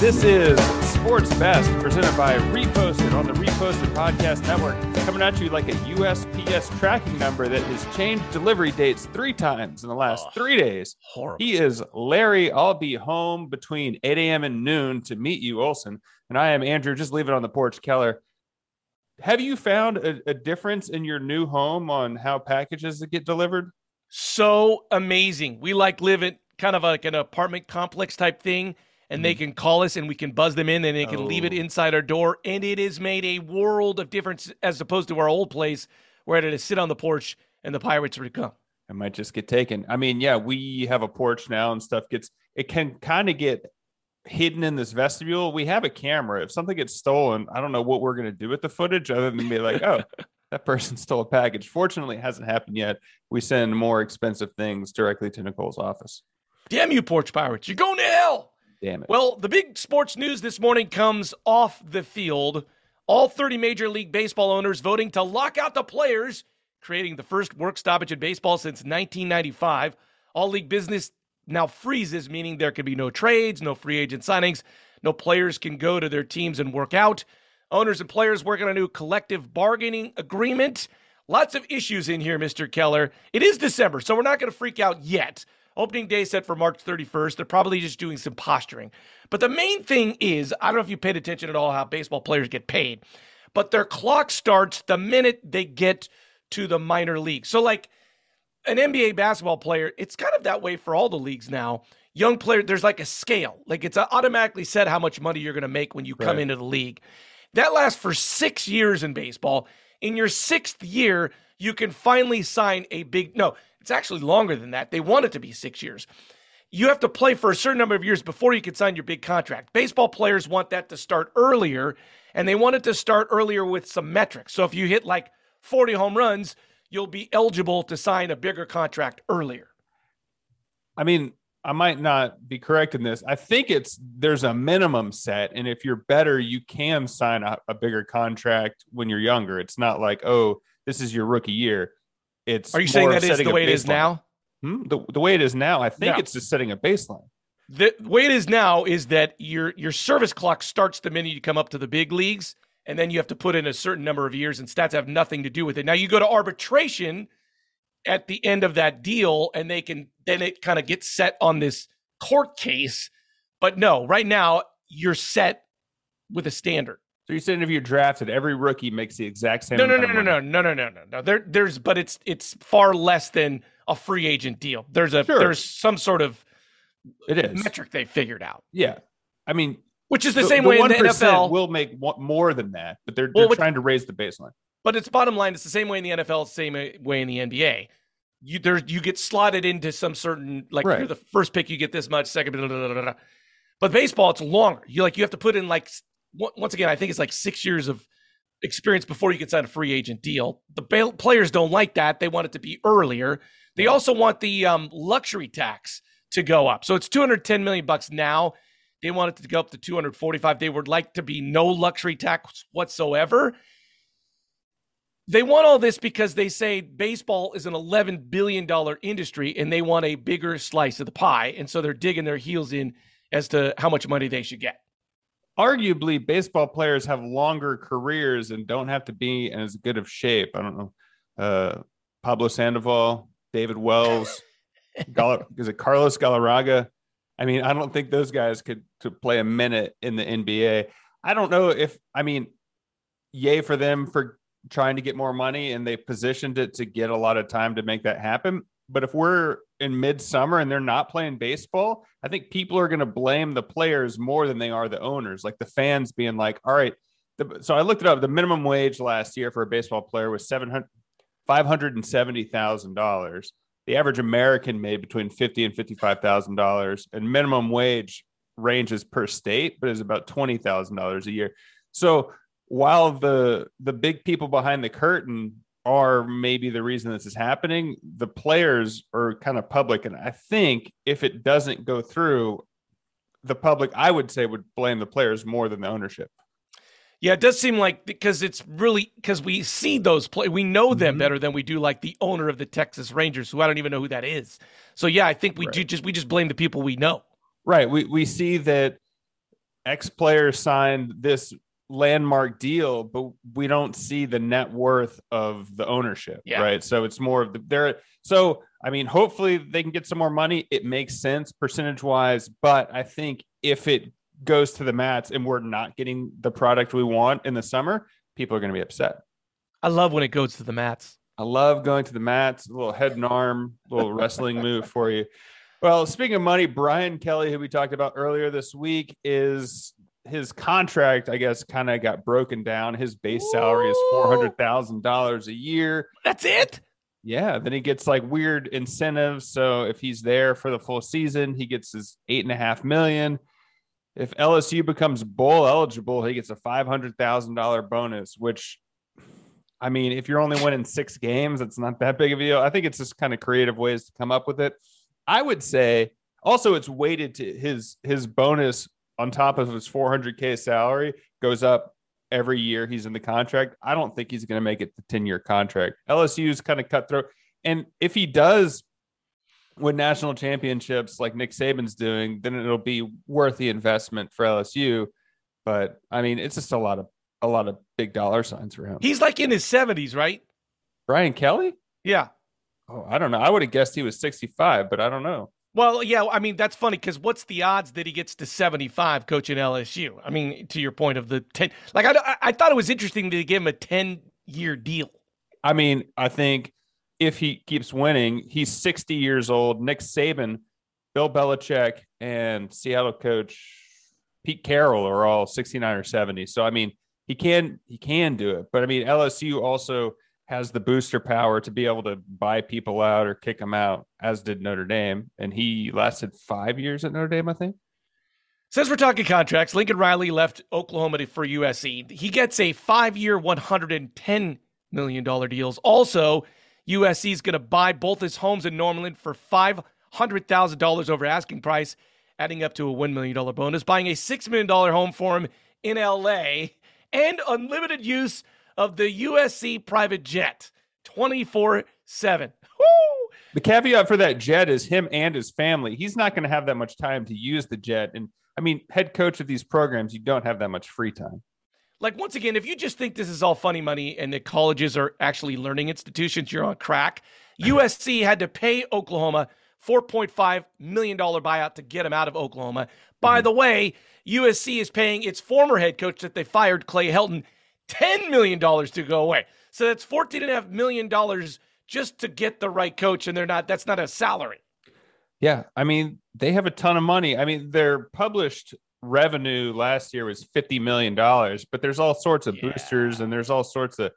This is Sports Best, presented by Reposted on the Reposted Podcast Network, coming at you like a USPS tracking number that has changed delivery dates three times in the last Oh, three days. Horrible. He is Larry. I'll be home between 8 a.m. and noon to meet you, Olson. And I am Andrew, just leave it on the porch, Keller. Have you found a, a difference in your new home on how packages get delivered? so amazing. We like live in kind of like an apartment complex type thing, and they mm-hmm. can call us and we can buzz them in and they can leave it Oh. inside our door. And it has made a world of difference as opposed to our old place where I had to sit on the porch and the pirates would come. It might just get taken. I mean, yeah, we have a porch now and stuff gets it can kind of get hidden in this vestibule. We have a camera. If something gets stolen, I don't know what we're gonna do with the footage other than be like, oh, that person stole a package. Fortunately, it hasn't happened yet. We send more expensive things directly to Nicole's office. Damn you, porch pirates. You're going to hell. Damn it. Well, the big sports news this morning comes off the field. All 30 Major League Baseball owners voting to lock out the players, creating the first work stoppage in baseball since 1995. All league business now freezes, meaning there can be no trades, no free agent signings, no players can go to their teams and work out. Owners and players work on a new collective bargaining agreement. Lots of issues in here, Mr. Keller. It is December, so we're not going to freak out yet. Opening day set for March 31st. They're probably just doing some posturing. But the main thing is I don't know if you paid attention at all how baseball players get paid, but their clock starts the minute they get to the minor league. So, like an NBA basketball player, it's kind of that way for all the leagues now. Young player, there's like a scale. Like it's automatically set how much money you're going to make when you come Right. into the league. That lasts for six years in baseball. In your sixth year, you can finally sign a big. No, it's actually longer than that. They want it to be six years. You have to play for a certain number of years before you can sign your big contract. Baseball players want that to start earlier, and they want it to start earlier with some metrics. So if you hit like 40 home runs, you'll be eligible to sign a bigger contract earlier. I mean, I might not be correct in this. I think it's there's a minimum set, and if you're better, you can sign a, a bigger contract when you're younger. It's not like, oh, this is your rookie year. It's Are you saying that is the way it is now? Hmm? The, the way it is now, I think No. it's just setting a baseline. The way it is now is that your your service clock starts the minute you come up to the big leagues, and then you have to put in a certain number of years, and stats have nothing to do with it. Now you go to arbitration at the end of that deal, and they can then it kind of gets set on this court case. But no, right now you're set with a standard. So you're saying if you're drafted, every rookie makes the exact same. No, no, no, no, no, no, no, no, no, no. There, there's, but it's it's far less than a free agent deal. There's a Sure. there's some sort of. It is. metric they figured out, Yeah. I mean, which is the, same way in the NFL. will make more than that, but they're, they're what- trying to raise the baseline. But it's bottom line. It's the same way in the NFL. It's the same way in the NBA. You there you get slotted into some certain like Right. you're the first pick, you get this much. Second, blah, blah, blah, but baseball it's longer. You like you have to put in like once again. I think it's like six years of experience before you can sign a free agent deal. The ba- players don't like that. They want it to be earlier. They also want the um, luxury tax to go up. So it's 210 million bucks now. They want it to go up to 245. They would like to be no luxury tax whatsoever. They want all this because they say baseball is an $11 billion industry and they want a bigger slice of the pie. And so they're digging their heels in as to how much money they should get. Arguably baseball players have longer careers and don't have to be in as good of shape. I don't know. Uh, Pablo Sandoval, David Wells, Gal- is it Carlos Galarraga? I mean, I don't think those guys could to play a minute in the NBA. I don't know if I mean, yay for them for trying to get more money and they positioned it to get a lot of time to make that happen. But if we're in midsummer and they're not playing baseball, I think people are going to blame the players more than they are the owners. Like the fans being like, all right. The, so I looked it up. The minimum wage last year for a baseball player was seven hundred five hundred and seventy thousand dollars. The average American made between fifty and fifty-five thousand dollars, and minimum wage ranges per state, but is about twenty thousand dollars a year. So while the the big people behind the curtain are maybe the reason this is happening, the players are kind of public, and I think if it doesn't go through, the public, I would say, would blame the players more than the ownership. Yeah, it does seem like because it's really because we see those play, we know them Mhm. better than we do like the owner of the Texas Rangers, who I don't even know who that is. So yeah, I think we do just we just blame the people we know. Right. We we see that X player signed this landmark deal, but we don't see the net worth of the ownership, Yeah. right? So it's more of the there. So I mean, hopefully they can get some more money. It makes sense percentage wise, but I think if it goes to the mats and we're not getting the product we want in the summer, people are going to be upset. I love when it goes to the mats. I love going to the mats, a little head and arm, little wrestling move for you. Well, speaking of money, Brian Kelly, who we talked about earlier this week, is his contract, I guess, kind of got broken down. His base salary is four hundred thousand dollars a year. That's it. Yeah, then he gets like weird incentives. So if he's there for the full season, he gets his eight and a half million. If LSU becomes bowl eligible, he gets a five hundred thousand dollar bonus, which I mean, if you're only winning six games, it's not that big of a deal. I think it's just kind of creative ways to come up with it. I would say also it's weighted to his his bonus on top of his 400k salary goes up every year he's in the contract. I don't think he's going to make it the 10 year contract. LSU is kind of cutthroat. And if he does win national championships like Nick Saban's doing, then it'll be worth the investment for LSU. But I mean, it's just a lot of a lot of big dollar signs for him. He's like in his 70s, right? Brian Kelly? Yeah. Oh, I don't know. I would have guessed he was 65, but I don't know. Well, yeah, I mean that's funny because what's the odds that he gets to seventy five coaching LSU? I mean, to your point of the ten, like I, I- thought it was interesting to give him a ten year deal. I mean, I think if he keeps winning, he's 60 years old. Nick Saban, Bill Belichick, and Seattle coach Pete Carroll are all 69 or 70. So I mean, he can he can do it. But I mean, LSU also has the booster power to be able to buy people out or kick them out, as did Notre Dame. And he lasted five years at Notre Dame, I think. Since we're talking contracts, Lincoln Riley left Oklahoma for USC. He gets a five year, one hundred and ten million dollar deals. Also, USC is going to buy both his homes in Norman for five hundred thousand dollars over asking price, adding up to a one million dollar bonus. Buying a six million dollar home for him in LA and unlimited use of the USC private jet, twenty four seven. The caveat for that jet is him and his family. He's not going to have that much time to use the jet. And I mean, head coach of these programs, you don't have that much free time. like once again, if you just think this is all funny money and that colleges are actually learning institutions, you're on crack. USC had to pay Oklahoma $4.5 million buyout to get him out of Oklahoma. By mm-hmm. the way, USC is paying its former head coach that they fired, Clay Helton, $10 million to go away. So that's $14.5 million just to get the right coach, and they're not, that's not a salary. Yeah, I mean, they have a ton of money. I mean, their published revenue last year was 50 million dollars, but there's all sorts of Yeah. boosters and there's all sorts of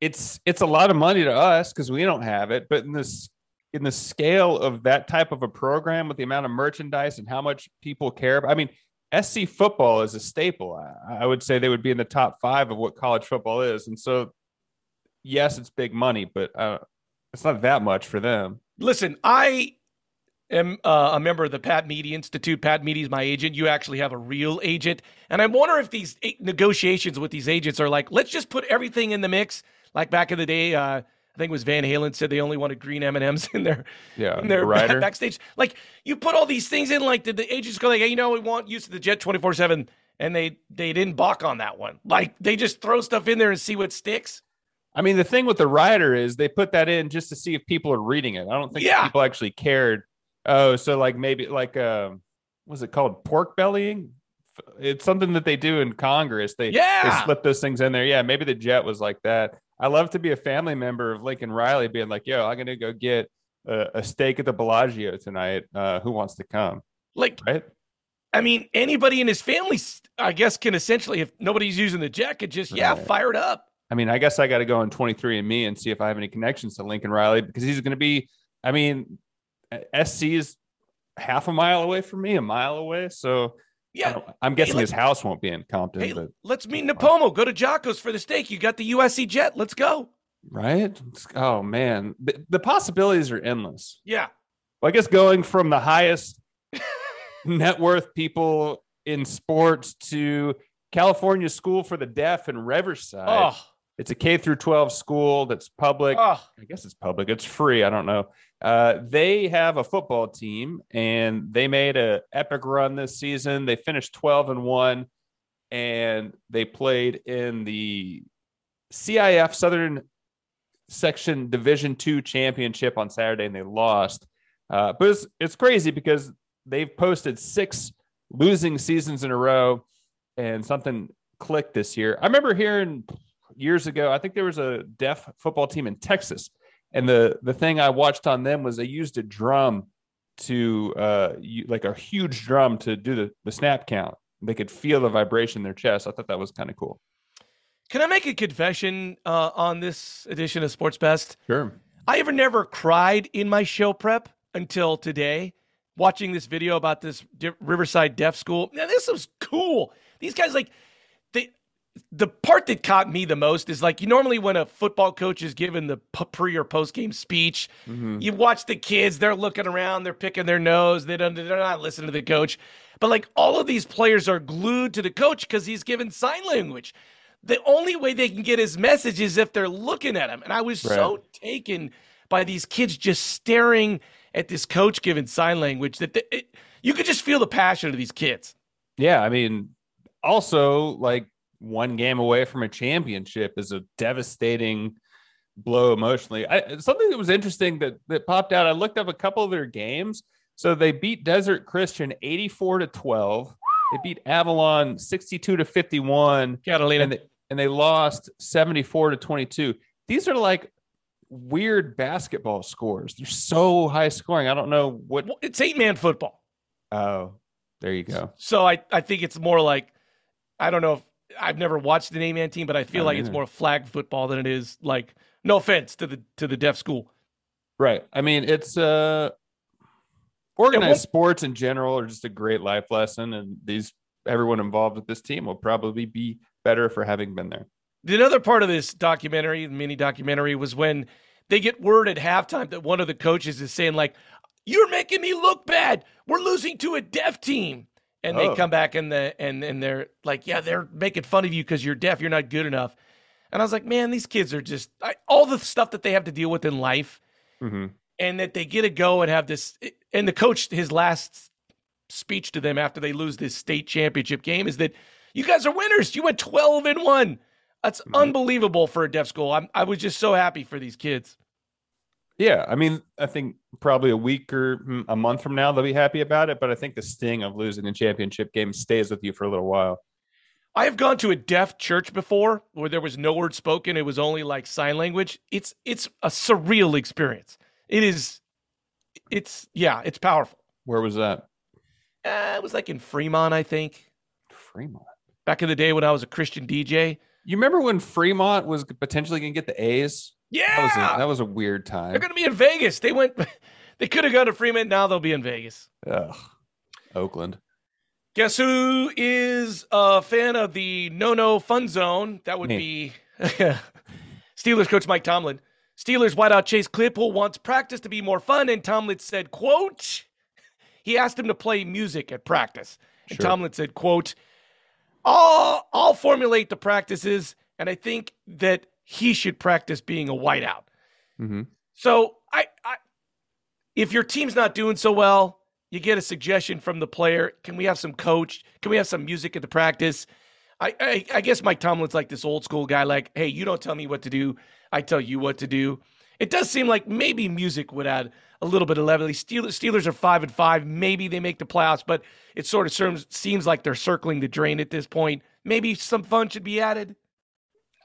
it's it's a lot of money to us cuz we don't have it, but in this in the scale of that type of a program with the amount of merchandise and how much people care about, I mean, SC football is a staple. I, I would say they would be in the top 5 of what college football is. And so yes, it's big money, but uh, it's not that much for them. Listen, I am uh, a member of the Pat Meady Institute. Pat Meady is my agent. You actually have a real agent. And I wonder if these negotiations with these agents are like, let's just put everything in the mix. Like back in the day, uh, I think it was Van Halen said they only wanted green M&Ms in their, Yeah, in their the rider. backstage. Like you put all these things in, like did the agents go like, hey, you know, we want use of the jet 24-7 and they they didn't balk on that one. Like they just throw stuff in there and see what sticks. I mean, the thing with the rider is they put that in just to see if people are reading it. I don't think Yeah. people actually cared. Oh, so like maybe like um, what's it called? Pork bellying. It's something that they do in Congress. They Yeah. they slip those things in there. Yeah, maybe the jet was like that. I love to be a family member of Lincoln Riley, being like, "Yo, I'm gonna go get a, a steak at the Bellagio tonight. Uh, who wants to come?" Like Right? I mean, anybody in his family, I guess, can essentially, if nobody's using the jet, could just, yeah, Right. fire it up. I mean, I guess I got to go on 23 and me and see if I have any connections to Lincoln Riley because he's going to be, I mean, SC is half a mile away from me, a mile away. So Yeah. I'm guessing let- his house won't be in Compton, Hey, but let's meet Nipomo. Go to Jocko's for the steak. You got the USC jet. Let's go. right? Oh man, the, the possibilities are endless. Yeah. Well, I guess going from the highest net worth people in sports to California School for the Deaf in Riverside. Oh, It's a K through 12 school that's public. Oh, I guess it's public. It's free. I don't know. Uh, they have a football team, and they made an epic run this season. They finished 12 and one, and they played in the CIF Southern Section Division Two Championship on Saturday, and they lost. Uh, but it's, it's crazy because they've posted six losing seasons in a row, and something clicked this year. I remember hearing years ago. I think there was a deaf football team in Texas, and the the thing I watched on them was they used a drum to uh like a huge drum to do the the snap count. They could feel the vibration in their chest. I thought that was kind of cool. can I make a confession uh, on this edition of Sports Best? Sure. I ever never cried in my show prep until today, watching this video about this Riverside Deaf School. Now, this was cool. These guys, like, the part that caught me the most is like, you normally when a football coach is given the pre or post game speech, Mhm. you watch the kids, they're looking around, they're picking their nose, they don't, they're not listening to the coach. But like, all of these players are glued to the coach because he's given sign language. The only way they can get his message is if they're looking at him. And I was so taken by these kids just staring at this coach giving sign language that the, it, you could just feel the passion of these kids. Yeah, I mean, also like one game away from a championship is a devastating blow emotionally. I, something that was interesting that that popped out. I looked up a couple of their games. So they beat Desert Christian 84 to 12. They beat Avalon 62 to 51 Catalina. and they, and they lost 74 to 22. These are like weird basketball scores. They're so high scoring. I don't know what Well, it's eight man football. Oh, there you go. So I, I think it's more like, I don't know if I've never watched an eight man team, but I feel I like it's more flag football than it is like, no offense to the to the deaf school. Right. I mean, it's uh organized what- sports in general are just a great life lesson, and these everyone involved with this team will probably be better for having been there. The other part of this documentary, mini documentary, was when they get word at halftime that one of the coaches is saying, like, you're making me look bad. We're losing to a deaf team. And they Oh. come back and the and and they're like, yeah, they're making fun of you because you're deaf. You're not good enough. And I was like, man, these kids are just I, all the stuff that they have to deal with in life, hmm and that they get to go and have this. And the coach, his last speech to them after they lose this state championship game is that you guys are winners. You went 12 and one. That's Mhm. unbelievable for a deaf school. I'm, I was just so happy for these kids. Yeah, I mean, I think probably a week or mm, a month from now they'll be happy about it, but I think the sting of losing a championship game stays with you for a little while. I have gone to a deaf church before where there was no word spoken. It was only like sign language. It's it's a surreal experience. It is. It's yeah. It's powerful. Where was that? Uh, it was like in Fremont, I think, Fremont. back in the day when I was a Christian DJ. You remember when Fremont was potentially going to get the A's? Yeah, That was a, that was a weird time. they're going to be in Vegas. They went. They could have gone to Fremont. Now they'll be in Vegas. Ugh. Oakland. Guess who is a fan of the no no fun zone? That would Me. be Steelers coach Mike Tomlin. Steelers wideout Chase Claypool wants practice to be more fun, and Tomlin said, "quote." He asked him to play music at practice, and Sure. Tomlin said, "quote." I'll I'll formulate the practices, and I think that he should practice being a wideout. hmm So I, I if your team's not doing so well, you get a suggestion from the player. Can we have some coach? Can we have some music at the practice? I, I, I guess Mike Tomlin's like this old school guy, like, hey, you don't tell me what to do, I tell you what to do. It does seem like maybe music would add a little bit of levity. Steelers, Steelers are five and five. Maybe they make the playoffs, but it sort of seems, seems like they're circling the drain at this point. Maybe some fun should be added.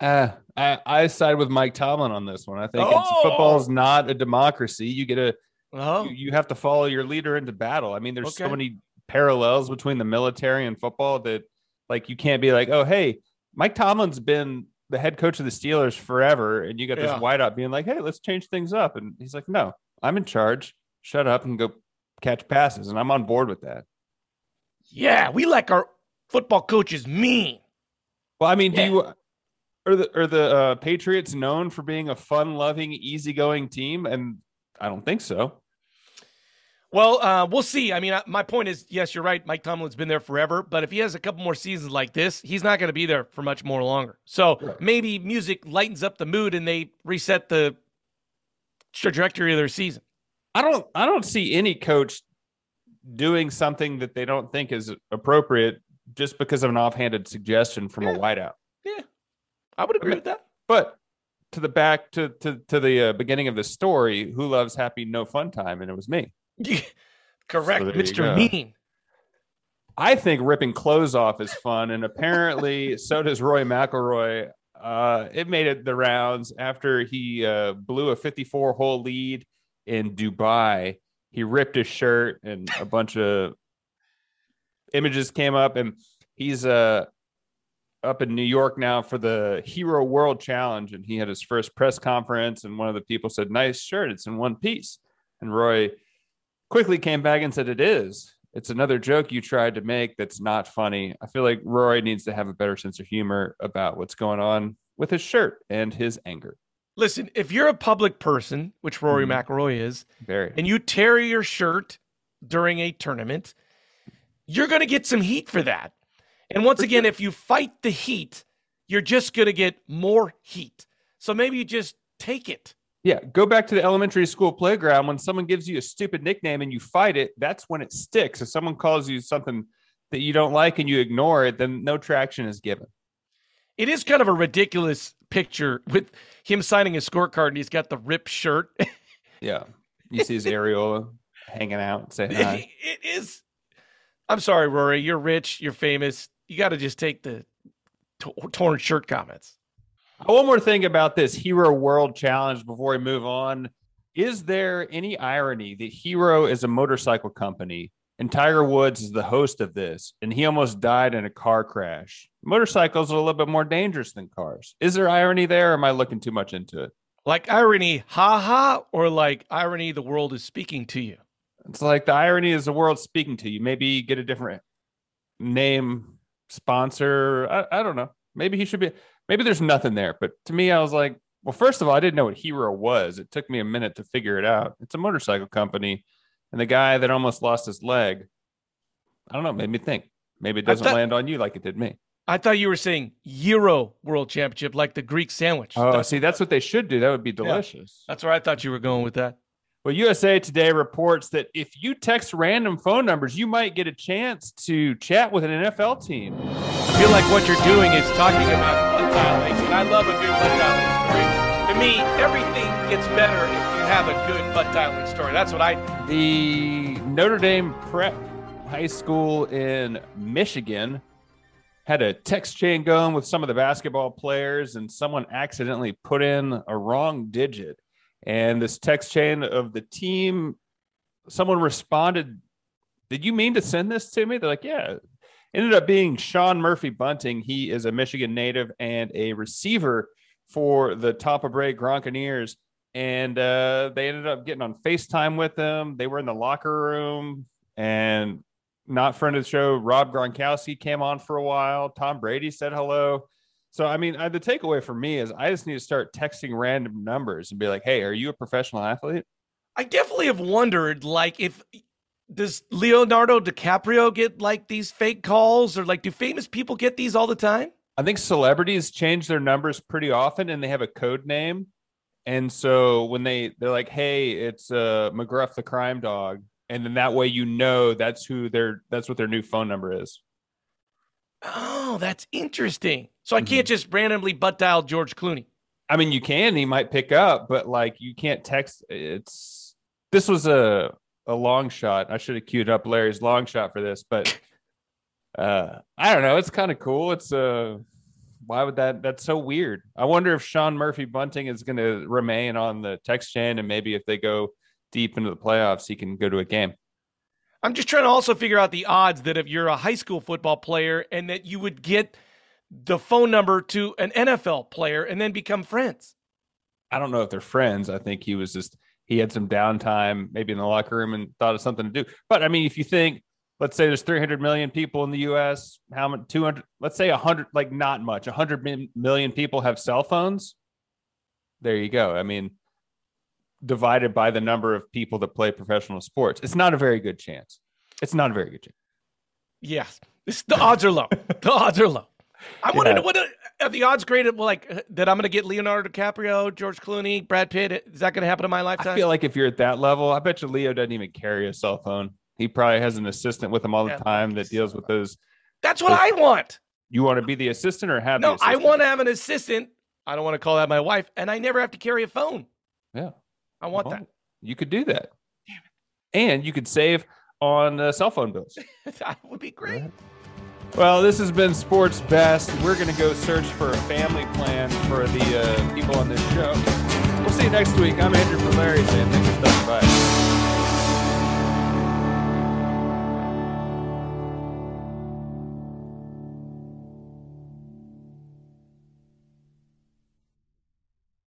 Uh, I, I side with Mike Tomlin on this one. I think Oh! football is not a democracy. You get a Oh, you, you have to follow your leader into battle. I mean, there's so many parallels between the military and football that like you can't be like, oh hey, Mike Tomlin's been the head coach of the Steelers forever, and you got this Yeah. wideout being like, hey, let's change things up, and he's like, no, I'm in charge. Shut up and go catch passes, and I'm on board with that. yeah, we like our football coaches mean. Well, I mean, Yeah. do you are the are the uh, Patriots known for being a fun-loving, easygoing team? And I don't think so. Well, uh, we'll see. I mean, my point is, yes, you're right. Mike Tomlin's been there forever, but if he has a couple more seasons like this, he's not going to be there for much more longer. So right. maybe music lightens up the mood and they reset the trajectory of their season. I don't. I don't see any coach doing something that they don't think is appropriate just because of an offhanded suggestion from yeah. a wideout. Yeah, I would agree with that. But to the back to to to the uh, beginning of the story, who loves happy no fun time, and it was me. Correct, so Mr. Mean. I think ripping clothes off is fun, and apparently so does Rory McIlroy. Uh, it made it the rounds after he uh, blew a 54 hole lead in Dubai. He ripped his shirt, and a bunch of images came up, and he's uh, up in New York now for the Hero World Challenge, and he had his first press conference, and one of the people said, "Nice shirt, it's in one piece," and Rory quickly came back and said, It is. It's another joke you tried to make that's not funny. I feel like Rory needs to have a better sense of humor about what's going on with his shirt and his anger. Listen, if you're a public person, which Rory mm. McIlroy is, Very. and you tear your shirt during a tournament, you're going to get some heat for that. And once again, sure. if you fight the heat, you're just going to get more heat. So maybe you just take it. Yeah, go back to the elementary school playground. When someone gives you a stupid nickname and you fight it, that's when it sticks. If someone calls you something that you don't like and you ignore it, then no traction is given. It is kind of a ridiculous picture with him signing a scorecard and he's got the ripped shirt. yeah. You see his areola hanging out saying hi. It is. I'm sorry, Rory. You're rich. You're famous. You got to just take the t- torn shirt comments. Uh, one more thing about this Hero World Challenge before we move on. Is there any irony that Hero is a motorcycle company and Tiger Woods is the host of this and he almost died in a car crash? Motorcycles are a little bit more dangerous than cars. Is there irony there or am I looking too much into it? Like irony, haha, or like irony, the world is speaking to you? It's like the irony is the world speaking to you. Maybe get a different name, sponsor. I, I don't know. Maybe he should be maybe there's nothing there. But to me, I was like, well, first of all, I didn't know what Hero was. It took me a minute to figure it out. It's a motorcycle company. And the guy that almost lost his leg, I don't know, made me think. Maybe it doesn't thought, land on you like it did me. I thought you were saying Euro World Championship, like the Greek sandwich. Oh, that's, see, that's what they should do. That would be delicious. Yeah, that's where I thought you were going with that. Well, USA Today reports that if you text random phone numbers, you might get a chance to chat with an NFL team. I feel like what you're doing is talking about butt dialing, and I love a good butt dialing story. To me, everything gets better if you have a good butt dialing story. That's what I. The Notre Dame Prep High School in Michigan had a text chain going with some of the basketball players, and someone accidentally put in a wrong digit and this text chain of the team, someone responded, Did you mean to send this to me? They're like, Yeah. Ended up being Sean Murphy Bunting. He is a Michigan native and a receiver for the Tampa Bay Gronkaneers. And uh, they ended up getting on FaceTime with them. They were in the locker room and not friend of the show, Rob Gronkowski came on for a while. Tom Brady said hello. So, I mean, the takeaway for me is I just need to start texting random numbers and be like, hey, are you a professional athlete? I definitely have wondered, like, if does Leonardo DiCaprio get like these fake calls or like do famous people get these all the time? I think celebrities change their numbers pretty often and they have a code name. And so when they they're like, "Hey, it's uh McGruff the crime dog," and then that way you know that's who their that's what their new phone number is. Oh, that's interesting. So I mm-hmm. can't just randomly butt dial George Clooney. I mean, you can. He might pick up, but like you can't text. It's this was a a long shot. I should have queued up Larry's long shot for this, but uh I don't know. It's kind of cool. It's uh why would that that's so weird. I wonder if Sean Murphy Bunting is going to remain on the text chain and maybe if they go deep into the playoffs, he can go to a game. I'm just trying to also figure out the odds that if you're a high school football player and that you would get the phone number to an NFL player and then become friends. I don't know if they're friends. I think he was just he had some downtime maybe in the locker room and thought of something to do. But I mean, if you think let's say there's 300 million people in the US, how many 200 let's say 100 like not much, 100 million people have cell phones. There you go. I mean, divided by the number of people that play professional sports. It's not a very good chance. It's not a very good chance. Yes, it's, the odds are low. the odds are low. I want to know: what uh, are the odds great at, like uh, that I'm going to get Leonardo DiCaprio, George Clooney, Brad Pitt. Is that going to happen in my lifetime? I feel like if you're at that level, I bet you Leo doesn't even carry a cell phone. He probably has an assistant with him all the Yeah, time that deals with those. That's what I want. You want to be the assistant or have the No, I want to have an assistant. I don't want to call that my wife, and I never have to carry a phone. Yeah. I want Well, You could do that. And you could save on uh, cell phone bills. that. that would be great. Well, this has been Sports Best. We're going to go search for a family plan for the uh, people on this show. We'll see you next week. I'm Andrew Valeri saying thanks for stopping by.